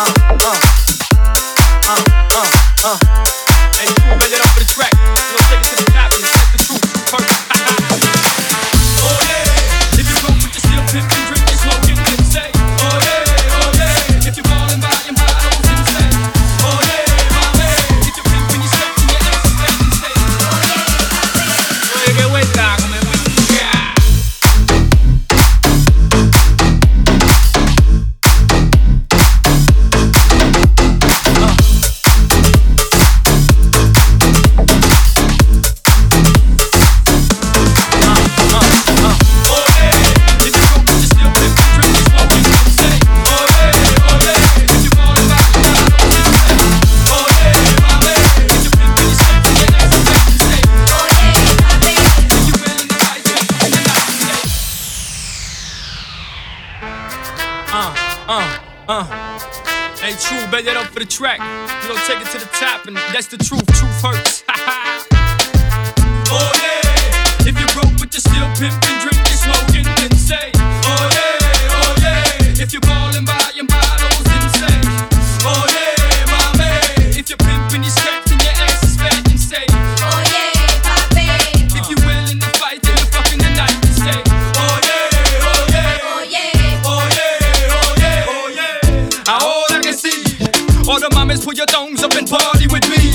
uh, uh, uh, uh, uh. Uh, uh. Hey, true, bet that up for the track. You know, take it to the top, and that's the truth. Truth hurts. oh, yeah. If you're broke, but you're still pimping. Put your thongs up and party with me.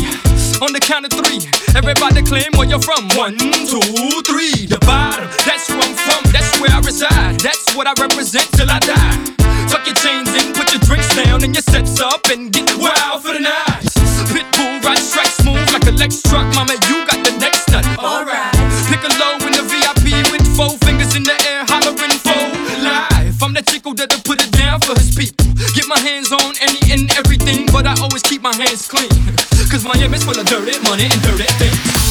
On the count of three, everybody claim where you're from. One, two, three. The bottom, that's where I'm from, that's where I reside. That's what I represent till I die. Tuck your chains in, put your drinks down, and your sets up, and get wild for the night. Pitbull ride strike smooth like a Lex truck, mama. my hands clean. Cause Miami's full of dirty money and dirty things.